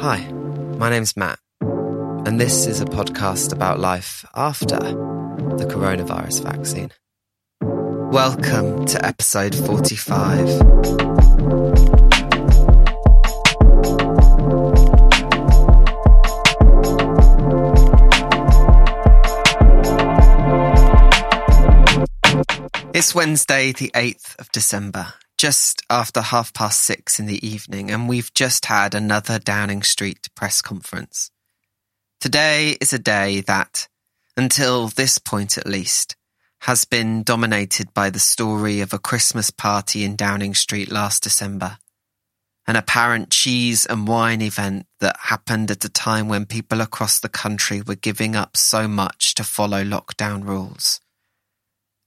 Hi, my name's Matt, and this is a podcast about life after the coronavirus vaccine. Welcome to episode 45. It's Wednesday, the 8th of December, just after half past six in the evening, and we've just had another Downing Street press conference. Today is a day that, until this point at least, has been dominated by the story of a Christmas party in Downing Street last December. An apparent cheese and wine event that happened at a time when people across the country were giving up so much to follow lockdown rules.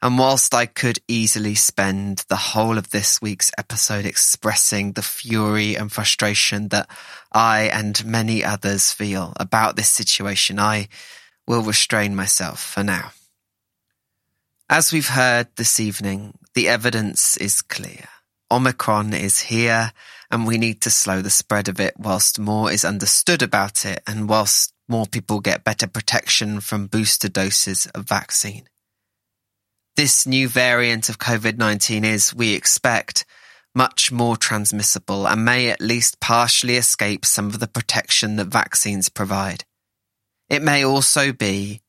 And whilst I could easily spend the whole of this week's episode expressing the fury and frustration that I and many others feel about this situation, I will restrain myself for now. As we've heard this evening, the evidence is clear. Omicron is here and we need to slow the spread of it whilst more is understood about it and whilst more people get better protection from booster doses of vaccine. This new variant of COVID-19 is, we expect, much more transmissible and may at least partially escape some of the protection that vaccines provide. It may also be,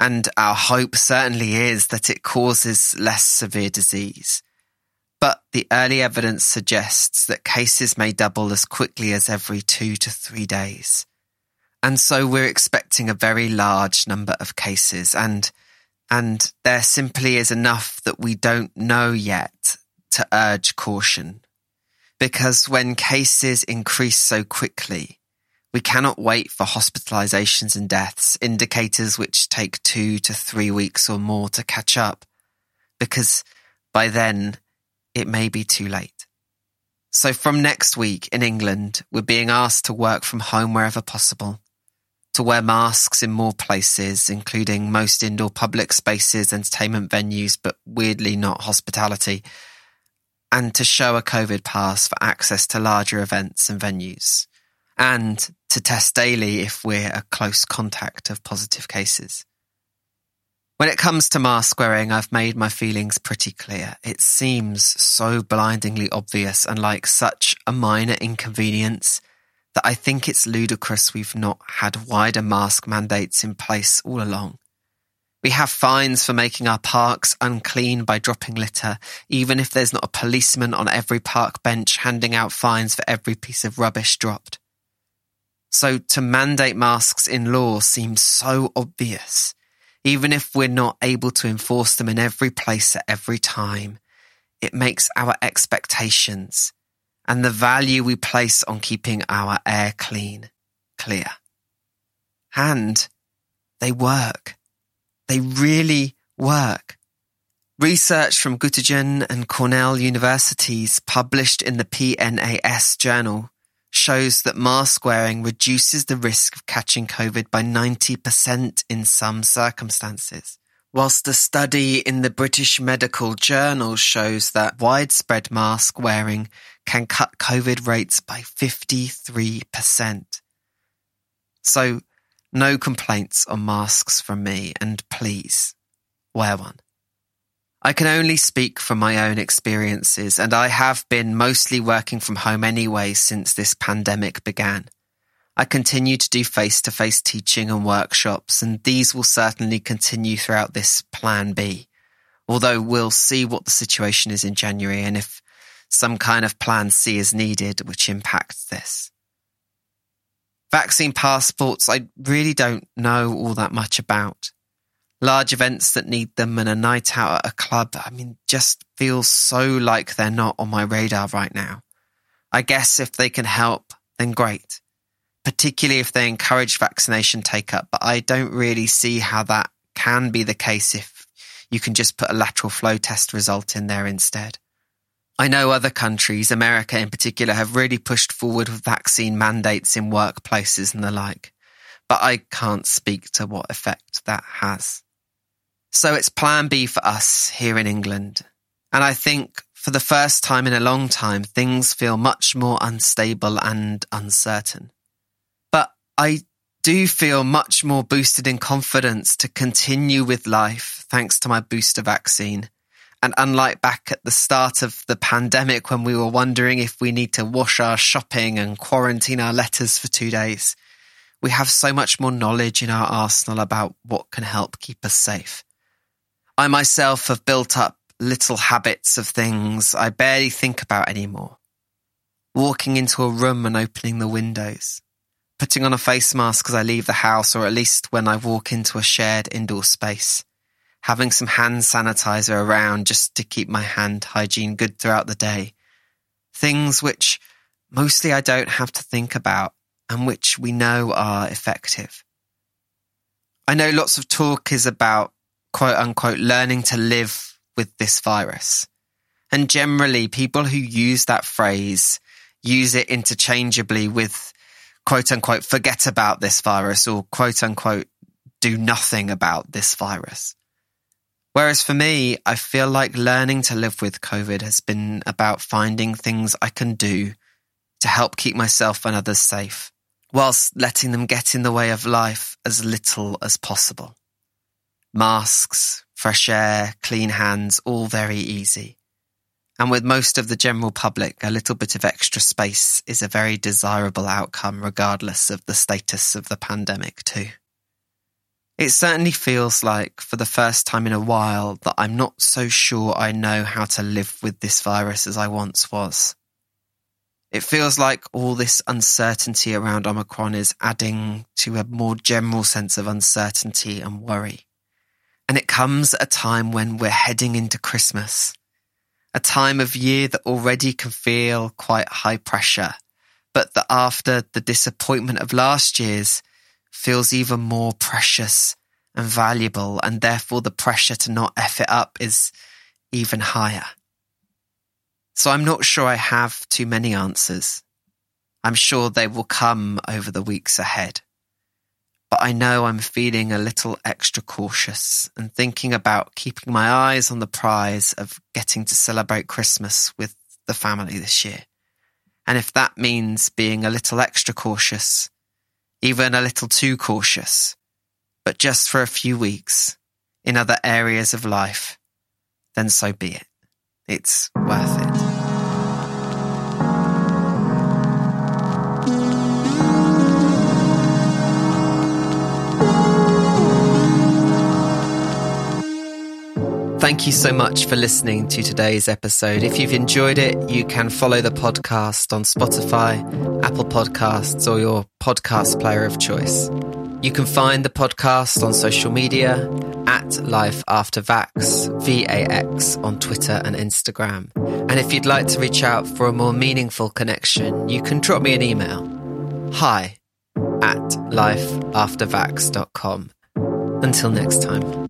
and our hope certainly is, that it causes less severe disease. But the early evidence suggests that cases may double as quickly as every two to three days. And so we're expecting a very large number of cases and and there simply is enough that we don't know yet to urge caution. Because when cases increase so quickly, we cannot wait for hospitalizations and deaths, indicators which take two to three weeks or more to catch up, because by then it may be too late. So from next week in England, we're being asked to work from home wherever possible to wear masks in more places, including most indoor public spaces, entertainment venues, but weirdly not hospitality, and to show a COVID pass for access to larger events and venues, and to test daily if we're a close contact of positive cases. When it comes to mask wearing, I've made my feelings pretty clear. It seems so blindingly obvious and like such a minor inconvenience that I think it's ludicrous we've not had wider mask mandates in place all along. We have fines for making our parks unclean by dropping litter, even if there's not a policeman on every park bench handing out fines for every piece of rubbish dropped. So to mandate masks in law seems so obvious, even if we're not able to enforce them in every place at every time. It makes our expectations, and the value we place on keeping our air clean clear. And they work. They really work. Research from Göttingen and Cornell universities published in the PNAS journal shows that mask wearing reduces the risk of catching COVID by 90% in some circumstances whilst a study in the British Medical Journal shows that widespread mask wearing can cut COVID rates by 53%. So, no complaints on masks from me, and please, wear one. I can only speak from my own experiences, and I have been mostly working from home anyway since this pandemic began. I continue to do face to face teaching and workshops, and these will certainly continue throughout this plan B. Although we'll see what the situation is in January and if some kind of plan C is needed, which impacts this. Vaccine passports, I really don't know all that much about. Large events that need them and a night out at a club, I mean, just feels so like they're not on my radar right now. I guess if they can help, then great particularly if they encourage vaccination take up. But I don't really see how that can be the case if you can just put a lateral flow test result in there instead. I know other countries, America in particular, have really pushed forward with vaccine mandates in workplaces and the like, but I can't speak to what effect that has. So it's plan B for us here in England. And I think for the first time in a long time, things feel much more unstable and uncertain. But I do feel much more boosted in confidence to continue with life thanks to my booster vaccine. And unlike back at the start of the pandemic when we were wondering if we need to wash our shopping and quarantine our letters for two days, we have so much more knowledge in our arsenal about what can help keep us safe. I myself have built up little habits of things I barely think about anymore. Walking into a room and opening the windows. Putting on a face mask as I leave the house or at least when I walk into a shared indoor space having some hand sanitizer around just to keep my hand hygiene good throughout the day. Things which mostly I don't have to think about and which we know are effective. I know lots of talk is about quote unquote learning to live with this virus. And generally people who use that phrase use it interchangeably with quote unquote forget about this virus or quote unquote do nothing about this virus. Whereas for me, I feel like learning to live with COVID has been about finding things I can do to help keep myself and others safe, whilst letting them get in the way of life as little as possible. Masks, fresh air, clean hands, all very easy. And with most of the general public, a little bit of extra space is a very desirable outcome regardless of the status of the pandemic too. It certainly feels like, for the first time in a while, that I'm not so sure I know how to live with this virus as I once was. It feels like all this uncertainty around Omicron is adding to a more general sense of uncertainty and worry. And it comes at a time when we're heading into Christmas, a time of year that already can feel quite high pressure, but that after the disappointment of last year's, feels even more precious and valuable, and therefore the pressure to not F it up is even higher. So I'm not sure I have too many answers. I'm sure they will come over the weeks ahead. But I know I'm feeling a little extra cautious and thinking about keeping my eyes on the prize of getting to celebrate Christmas with the family this year. And if that means being a little extra cautious, even a little too cautious, but just for a few weeks in other areas of life, then so be it. It's worth it. Thank you so much for listening to today's episode. If you've enjoyed it, you can follow the podcast on Spotify, Apple Podcasts, or your podcast player of choice. You can find the podcast on social media at Life After Vax, V-A-X, on Twitter and Instagram. And if you'd like to reach out for a more meaningful connection, you can drop me an email. Hi at lifeaftervax.com. Until next time.